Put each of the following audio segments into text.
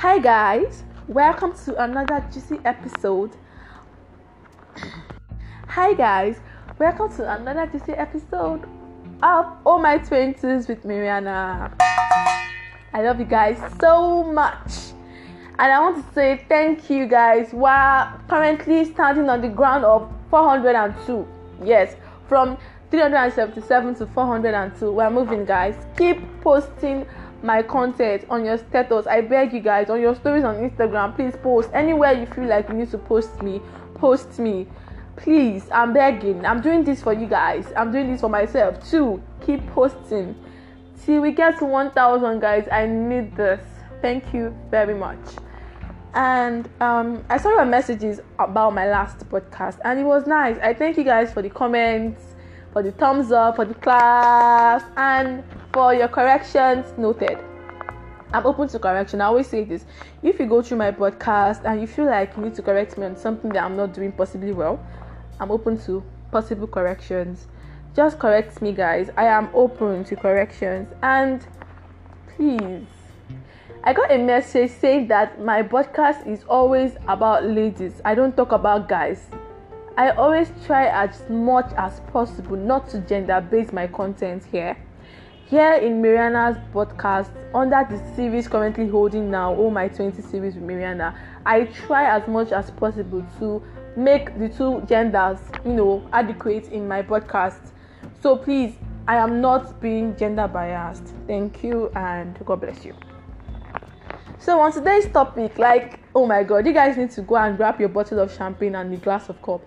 Hi, guys, welcome to another juicy episode. Hi, guys, welcome to another juicy episode of All My Twenties with Mariana. I love you guys so much, and I want to say thank you, guys. We're currently standing on the ground of 402. Yes, from 377 to 402. We're moving, guys. Keep posting my content on your status. I beg you guys, on your stories on Instagram, please post anywhere you feel like you need to post me. Post me, please. I'm begging. I'm doing this for you guys. I'm doing this for myself too. Keep posting till we get to 1,000, guys. I need this. Thank you very much. And um, I saw your messages about my last podcast, and it was nice. I thank you guys for the comments, for the thumbs up, for the claps, and for your corrections noted. I'm open to correction. I always say this. If you go through my podcast and you feel like you need to correct me on something that I'm not doing possibly well, I'm open to possible corrections. Just correct me, guys. I am open to corrections. And please, I got a message saying that my podcast is always about ladies. I don't talk about guys. I always try as much as possible not to gender base my content here. Here in Mariana's podcast, under the series currently holding now, Oh My 20 series with Mariana, I try as much as possible to make the two genders, you know, adequate in my podcast. So please, I am not being gender biased. Thank you and God bless you. So on today's topic, like, oh my god, you guys need to go and grab your bottle of champagne and the glass of cup.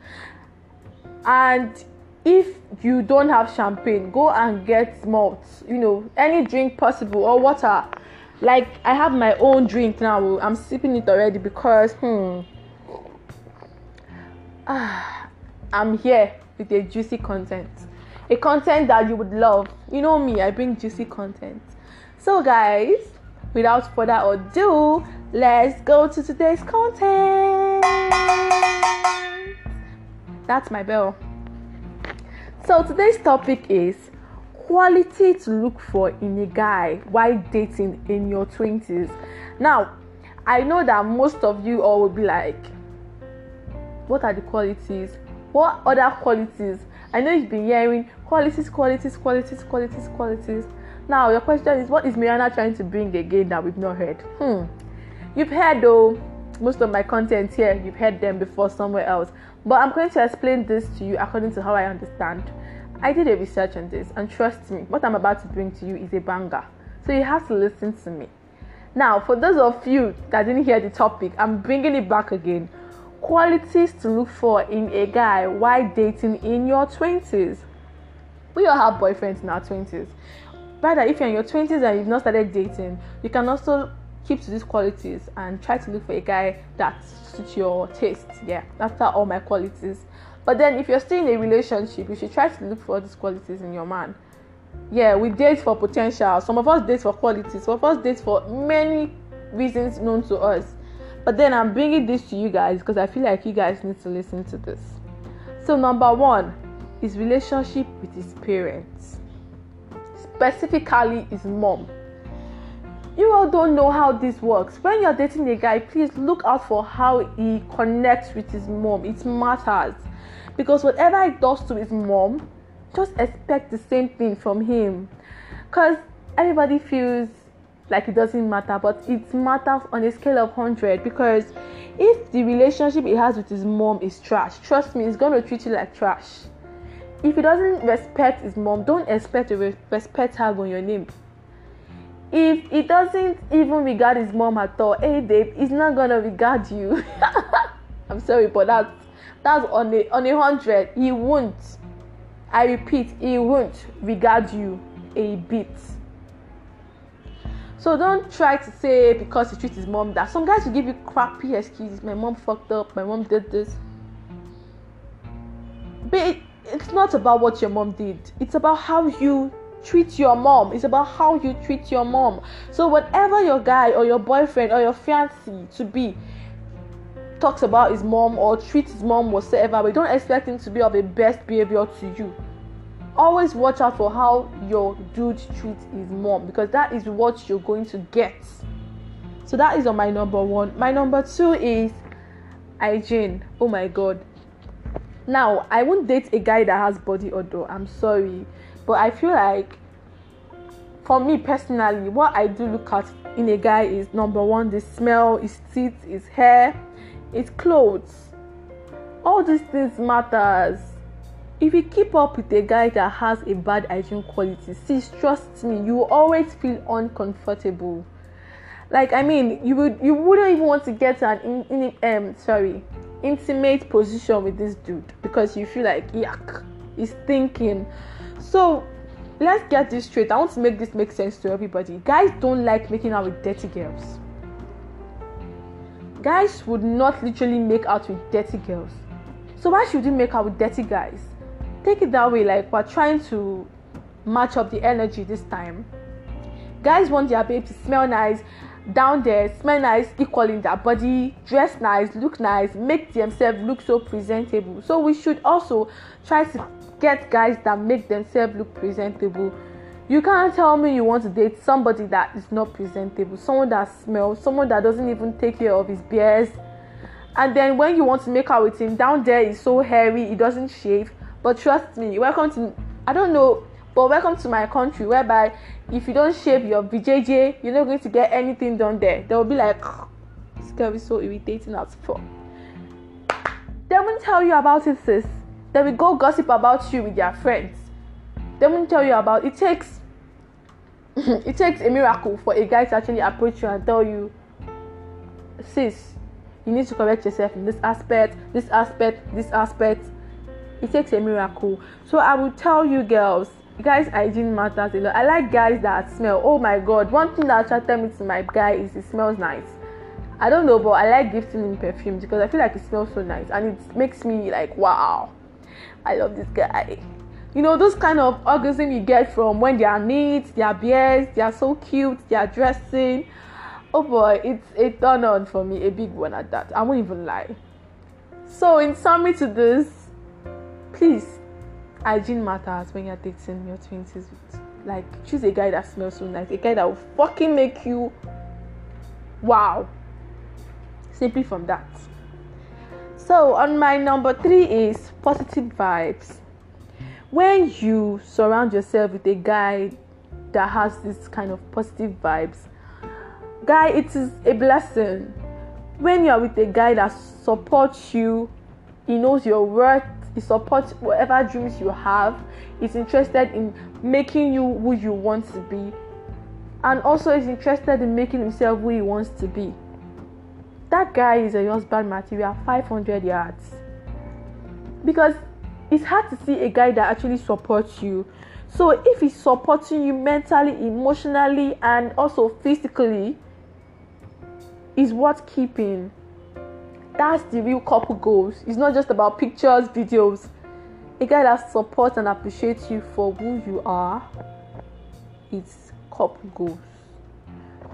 And if you don't have champagne go and get malt you know any drink possible or water. Like i have my own drink now. I'm sipping it already because hmm i'm here with a juicy content. A content that you would love. You know me i bring juicy content. So guys without further ado let's go to today's content that's my bell so today's topic is quality to look for in a guy while dating in your 20s. Now, I know that most of you all will be like, what are the qualities? What other qualities? I know you've been hearing qualities, qualities, qualities, qualities, qualities. Now, your question is, what is Mariana trying to bring again that we've not heard? Hmm. You've heard though most of my content here, you've heard them before somewhere else. But I'm going to explain this to you according to how I understand. I did a research on this, and trust me, what I'm about to bring to you is a banger. So you have to listen to me. Now, for those of you that didn't hear the topic, I'm bringing it back again. Qualities to look for in a guy while dating in your 20s. We all have boyfriends in our 20s. Rather, if you're in your 20s and you've not started dating, you can also keep to these qualities and try to look for a guy that suits your taste. Yeah, after all my qualities. But then, if you're still in a relationship, you should try to look for these qualities in your man. Yeah, we date for potential. Some of us date for qualities. Some of us date for many reasons known to us. But then I'm bringing this to you guys because I feel like you guys need to listen to this. So number one is relationship with his parents, specifically his mom you all don't know how this works. When you're dating a guy, please look out for how he connects with his mom. It matters. Because whatever he does to his mom, just expect the same thing from him. Because everybody feels like it doesn't matter, but it matters on a scale of 100. Because if the relationship he has with his mom is trash, trust me, he's going to treat you like trash. If he doesn't respect his mom, don't expect to respect her on your name if he doesn't even regard his mom at all hey babe he's not gonna regard you. I'm sorry but that's that's on a on a hundred. He won't i repeat he won't regard you a bit. So don't try to say because he treats his mom that some guys will give you crappy excuses. My mom fucked up my mom did this. But it, it's not about what your mom did. It's about how you treat your mom. It's about how you treat your mom. So whatever your guy or your boyfriend or your fiancé to be talks about his mom or treats his mom whatsoever, but don't expect him to be of the best behavior to you. Always watch out for how your dude treats his mom because that is what you're going to get. So that is on my number one. My number two is hygiene. Oh my god. Now I won't date a guy that has body odor. I'm sorry, but I feel like for me personally, what I do look at in a guy is number one, the smell, his teeth, his hair, his clothes. All these things matters. If you keep up with a guy that has a bad hygiene quality, sis, trust me, you will always feel uncomfortable. Like I mean, you would you wouldn't even want to get an in, in um sorry intimate position with this dude because you feel like yuck, he's thinking. So let's get this straight. I want to make this make sense to everybody. Guys don't like making out with dirty girls. Guys would not literally make out with dirty girls. So why should you make out with dirty guys? Take it that way, like we're trying to match up the energy this time. Guys want their babe to smell nice, down there, smell nice, equal in their body, dress nice, look nice, make themselves look so presentable. So we should also try to get guys that make themselves look presentable. You can't tell me you want to date somebody that is not presentable, someone that smells, someone that doesn't even take care of his beers. And then when you want to make out with him, down there is so hairy, he doesn't shave. But trust me, welcome to I don't know, but welcome to my country whereby if you don't shave your BJJ, you're not going to get anything done there. They will be like, this girl is so irritating as fuck. They won't tell you about it, sis. They will go gossip about you with their friends. They won't tell you about it. Takes it takes a miracle for a guy to actually approach you and tell you, sis, you need to correct yourself in this aspect, this aspect, this aspect. It takes a miracle. So I will tell you, girls, guys hygiene matters a lot i like guys that smell oh my god one thing that attracted me to my guy is he smells nice i don't know but i like gifting him perfume because i feel like it smells so nice and it makes me like wow i love this guy. You know those kind of orgasm you get from when they are neat they are beers they are so cute they are dressing. Oh boy it's a turn on for me a big one at that. I won't even lie. So in summary to this please hygiene matters when you're dating your 20s like choose a guy that smells so nice a guy that will fucking make you wow. Simply from that so on my number three is positive vibes. When you surround yourself with a guy that has this kind of positive vibes guy it is a blessing. When you're with a guy that supports you he knows your worth he supports whatever dreams you have he's interested in making you who you want to be and also is interested in making himself who he wants to be that guy is a husband material 500 yards because it's hard to see a guy that actually supports you so if he's supporting you mentally emotionally and also physically is worth keeping that's the real couple goals. It's not just about pictures, videos. A guy that supports and appreciates you for who you are. It's couple goals.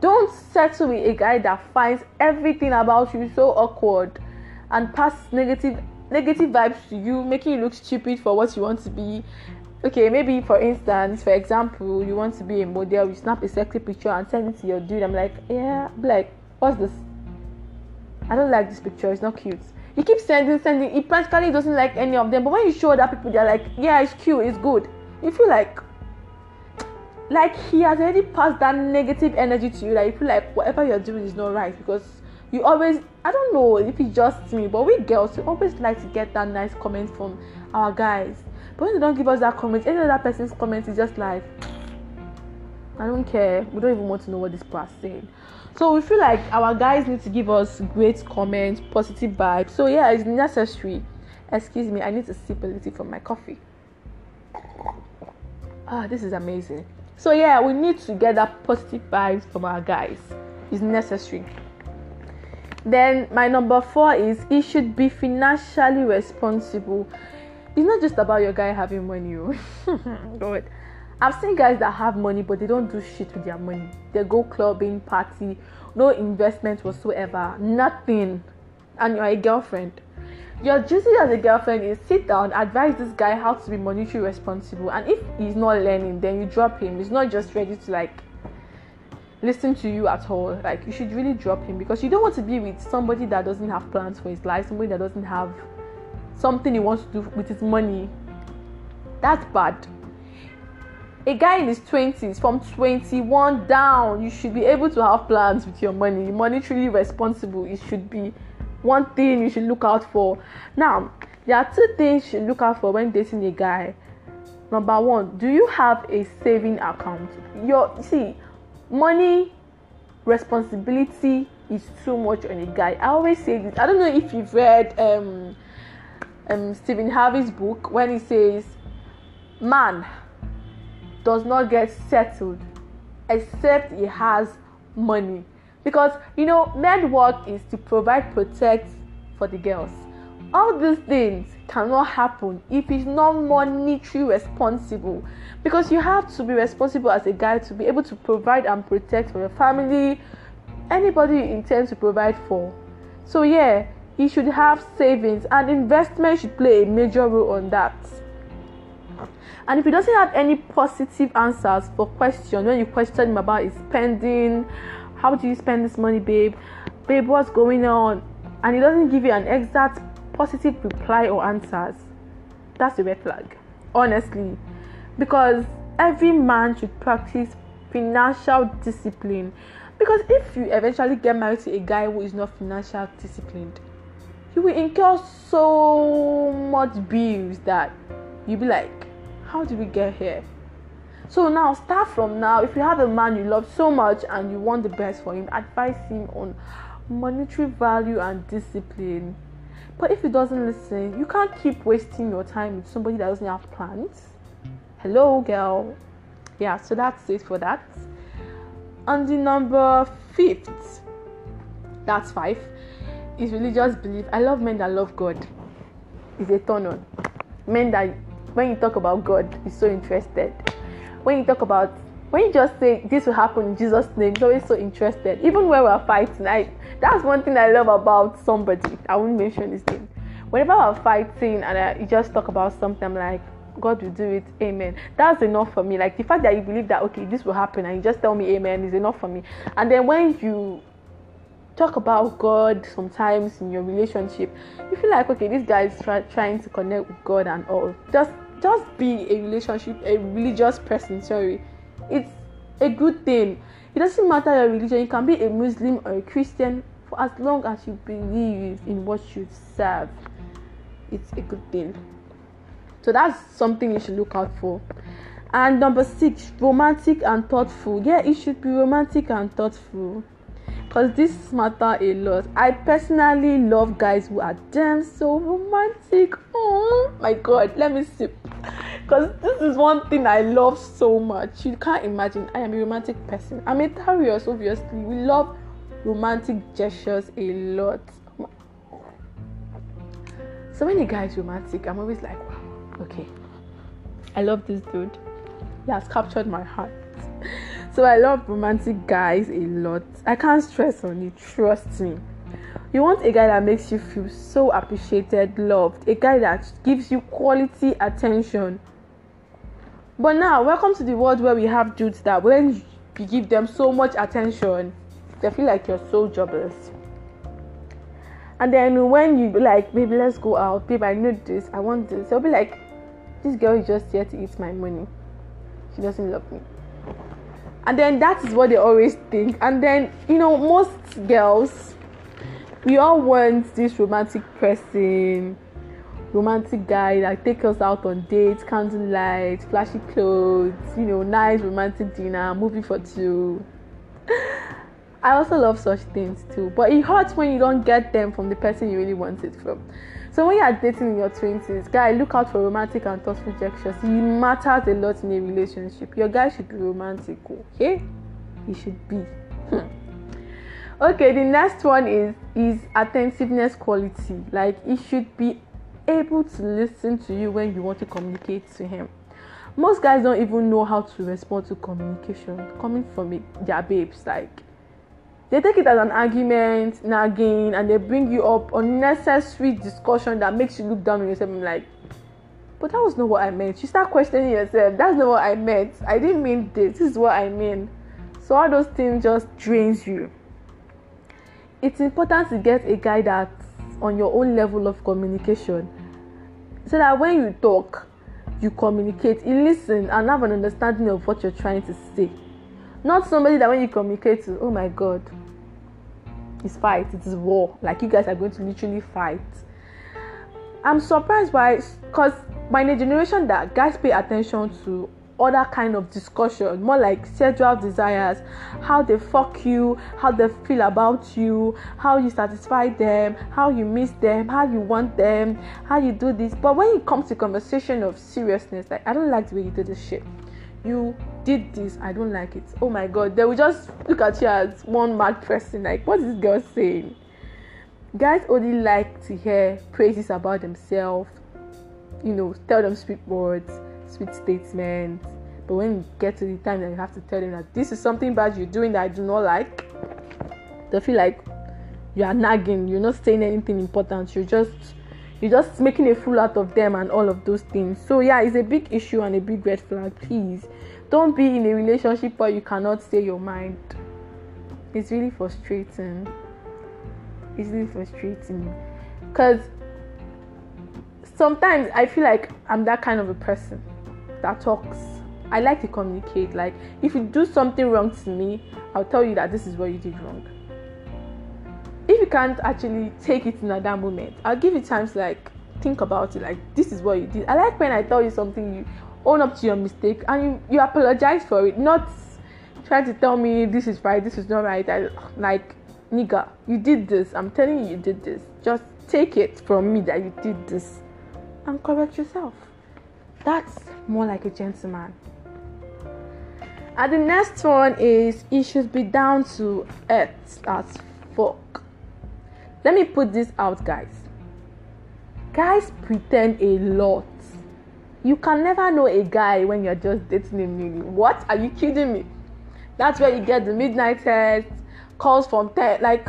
Don't settle with a guy that finds everything about you so awkward and passes negative negative vibes to you, making you look stupid for what you want to be. Okay, maybe for instance, for example, you want to be a model, you snap a sexy picture and send it to your dude. I'm like, yeah, like, what's this? I don't like this picture, it's not cute. He keeps sending, sending, he practically doesn't like any of them. But when you show other people, they're like, yeah, it's cute, it's good. You feel like like he has already passed that negative energy to you that you feel like whatever you're doing is not right because you always I don't know if it's just me, but we girls we always like to get that nice comment from our guys. But when they don't give us that comment, any other person's comment is just like I don't care. We don't even want to know what this person is saying. So we feel like our guys need to give us great comments, positive vibes. So yeah, it's necessary. Excuse me, I need to sip a little from my coffee. Ah, this is amazing. So yeah, we need to get that positive vibes from our guys. It's necessary. Then my number four is he should be financially responsible. It's not just about your guy having money. Oh. God. I've seen guys that have money but they don't do shit with their money. They go clubbing, party, no investment whatsoever, nothing. And you're a girlfriend. Your duty as a girlfriend is sit down, advise this guy how to be monetary responsible. And if he's not learning, then you drop him. He's not just ready to like listen to you at all. Like you should really drop him because you don't want to be with somebody that doesn't have plans for his life, somebody that doesn't have something he wants to do with his money. That's bad. A guy in his 20s, from 21 down, you should be able to have plans with your money. Monetarily responsible. It should be one thing you should look out for. Now, there are two things you should look out for when dating a guy. Number one, do you have a saving account? Your see, money responsibility is too much on a guy. I always say this. I don't know if you've read um, um, Stephen Harvey's book when he says, "Man does not get settled except he has money," because you know, men work is to provide, protect for the girls. All these things cannot happen if he's not monetary responsible. Because you have to be responsible as a guy to be able to provide and protect for your family anybody you intend to provide for. So yeah he should have savings and investment should play a major role on that. And if he doesn't have any positive answers for questions when you question him about his spending how do you spend this money babe babe what's going on and he doesn't give you an exact positive reply or answers, that's a red flag. Honestly. Because every man should practice financial discipline. Because if you eventually get married to a guy who is not financial disciplined, you will incur so much bills that you'll be like, how did we get here? So now start from now. If you have a man you love so much and you want the best for him, advise him on monetary value and discipline. But if he doesn't listen, you can't keep wasting your time with somebody that doesn't have plans. Hello, girl. Yeah, so that's it for that. And the number fifth, that's five, is religious belief. I love men that love God. It's a turn on. Men that, when you talk about God, is so interested. When you talk about when you just say this will happen in Jesus' name, he's always so interested. Even when we're fighting, I that's one thing I love about somebody. I won't mention his name. Whenever we're fighting and I, you just talk about something, I'm like, God will do it, amen. That's enough for me. Like the fact that you believe that okay, this will happen, and you just tell me amen is enough for me. And then when you talk about God sometimes in your relationship, you feel like okay, this guy is try, trying to connect with God and all. Just just be a relationship, a religious person. Sorry, it's a good thing. It doesn't matter your religion. You can be a Muslim or a Christian for as long as you believe in what you serve. It's a good thing. So that's something you should look out for. And number six, romantic and thoughtful. Yeah, it should be romantic and thoughtful. Because this matter a lot. I personally love guys who are damn so romantic. Oh my god, let me sip because this is one thing I love so much. You can't imagine. I am a romantic person. I'm a Taurus, obviously. We love romantic gestures a lot. So when a guy is romantic, I'm always like, wow, okay. I love this dude. He has captured my heart. So I love romantic guys a lot. I can't stress on it, trust me. You want a guy that makes you feel so appreciated, loved, a guy that gives you quality attention. But now, welcome to the world where we have dudes that when you give them so much attention, they feel like you're so jobless. And then when you like, baby, let's go out, babe, I need this, I want this, they'll be like, this girl is just here to eat my money. She doesn't love me. And then that is what they always think. And then, you know, most girls we all want this romantic person, romantic guy that take us out on dates, candlelight, flashy clothes, you know, nice romantic dinner, movie for two. I also love such things too, but it hurts when you don't get them from the person you really want it from. So when you are dating in your twenties, guy, look out for romantic and thoughtful gestures. It matters a lot in a relationship. Your guy should be romantic, okay? He should be. Hmm okay the next one is is attentiveness quality like he should be able to listen to you when you want to communicate to him most guys don't even know how to respond to communication coming from their babes like they take it as an argument nagging and they bring you up unnecessary discussion that makes you look down on yourself. I'm like but that was not what i meant. You start questioning yourself. That's not what i meant. I didn't mean this. This is what i mean. So all those things just drains you. It's important to get a guy that's on your own level of communication so that when you talk, you communicate, you listen, and have an understanding of what you're trying to say. Not somebody that when you communicate to, oh my god, it's fight, it is war. Like you guys are going to literally fight. I'm surprised by because the generation that guys pay attention to other kind of discussion more like sexual desires how they fuck you how they feel about you how you satisfy them how you miss them how you want them how you do this but when it comes to conversation of seriousness like i don't like the way you do this shit you did this i don't like it oh my god they will just look at you as one mad person like what is this girl saying guys only like to hear praises about themselves you know tell them sweet words sweet statements. But when you get to the time that you have to tell them that this is something bad you're doing that I do not like, they feel like you are nagging, you're not saying anything important, you're just you're just making a fool out of them and all of those things. So yeah, it's a big issue and a big red flag. Please don't be in a relationship where you cannot say your mind. It's really frustrating. It's really frustrating. Cause sometimes I feel like I'm that kind of a person that talks. I like to communicate. Like, if you do something wrong to me, I'll tell you that this is what you did wrong. If you can't actually take it in at that moment, I'll give you time to like think about it. Like, this is what you did. I like when I tell you something, you own up to your mistake and you, you apologize for it, not try to tell me this is right, this is not right. I, like, nigga, you did this. I'm telling you, you did this. Just take it from me that you did this and correct yourself. That's more like a gentleman. And the next one is he should be down to earth as fuck. Let me put this out, guys. Guys pretend a lot. You can never know a guy when you're just dating him. What? Are you kidding me? That's where you get the midnight text, calls from 10. Like,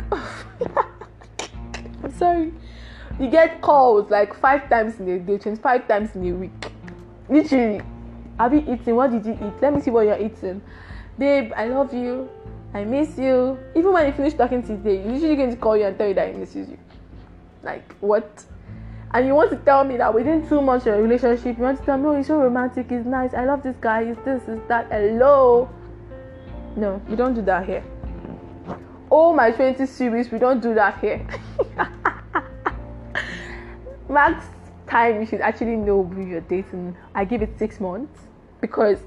I'm sorry. You get calls like five times in a day, 25 times in a week. Literally. Have you eaten? What did you eat? Let me see what you're eating. Babe, I love you. I miss you. Even when you finish talking today, he's usually going to call you and tell you that he misses you. Like, what? And you want to tell me that within two months your relationship, you want to tell me, oh, he's so romantic, he's nice, I love this guy, he's this, he's that. Hello? No, we don't do that here. Oh, my 20 series, we don't do that here. max time you should actually know who you're dating, I give it six months because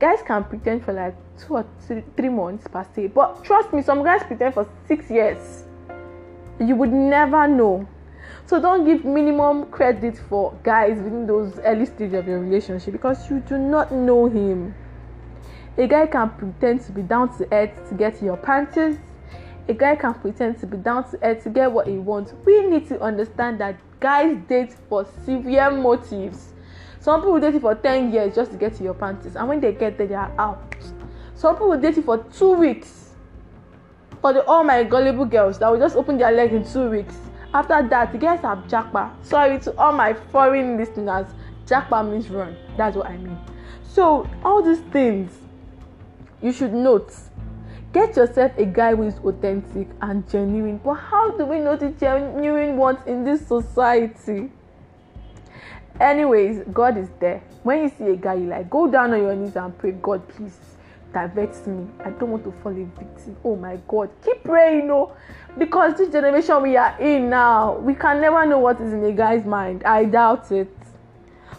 guys can pretend for like two or three, three months per se. But trust me, some guys pretend for six years. You would never know. So don't give minimum credit for guys within those early stages of your relationship because you do not know him. A guy can pretend to be down to earth to get your panties. A guy can pretend to be down to earth to get what he wants. We need to understand that guys date for severe motives some people date for ten years just to get to your panties and when they get there they are out some people date for two weeks for the all my gullible girls that will just open their leg in two weeks after that the guys have japa sorry to all my foreign listeners japa means run that's what i mean so all these things you should note Get yourself a guy who is authentic and genuine. But how do we know the genuine ones in this society? Anyways, God is there. When you see a guy, you like go down on your knees and pray, God, please divert me. I don't want to fall a victim. Oh my God, keep praying, you know, because this generation we are in now, we can never know what is in a guy's mind. I doubt it.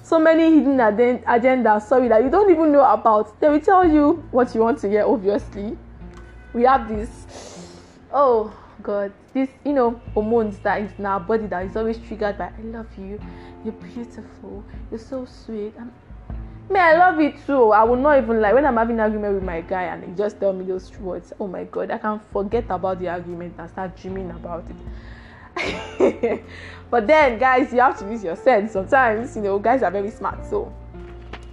So many hidden agendas, sorry, that you don't even know about. They will tell you what you want to hear, obviously we have this oh god this you know hormones that is in our body that is always triggered by i love you you're beautiful you're so sweet I'm, me i love it too i will not even like when i'm having an argument with my guy and he just tell me those words oh my god i can forget about the argument and start dreaming about it but then guys you have to use your sense sometimes you know guys are very smart so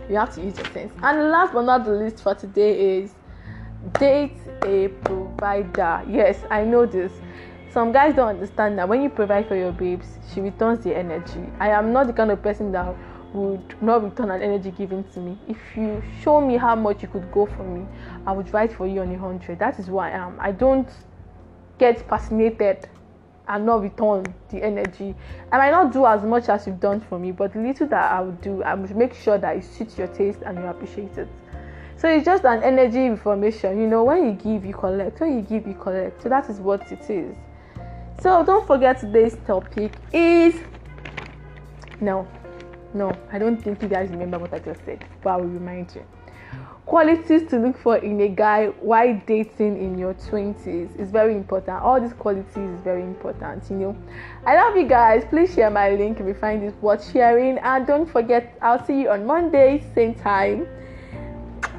you have to use your sense and last but not the least for today is date a provider. Yes, I know this. Some guys don't understand that when you provide for your babes, she returns the energy. I am not the kind of person that would not return an energy given to me. If you show me how much you could go for me, I would write for you on a hundred. That is who I am. I don't get fascinated and not return the energy. I might not do as much as you've done for me, but the little that I would do, I would make sure that it suits your taste and you appreciate it. So it's just an energy information. You know, when you give, you collect. When you give, you collect. So that is what it is. So don't forget today's topic is no, no, I don't think you guys remember what I just said, but I will remind you. Qualities to look for in a guy while dating in your 20s is very important. All these qualities is very important, you know. I love you guys. Please share my link if you find this worth sharing. And don't forget, I'll see you on Monday, same time.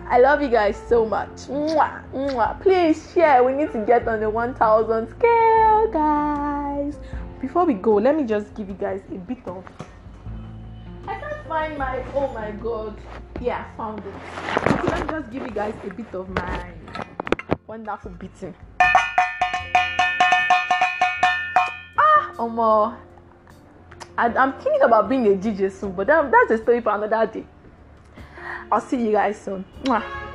I love you guys so much. Mwah, mwah. Please share. We need to get on the 1000 scale, guys. Before we go, let me just give you guys a bit of. Find my. Oh my god. Yeah, i found it. Okay, let me just give you guys a bit of my wonderful beating. Ah, Omo. I, I'm thinking about being a DJ soon, but that, that's a story for another day. I'll see you guys soon. Mwah.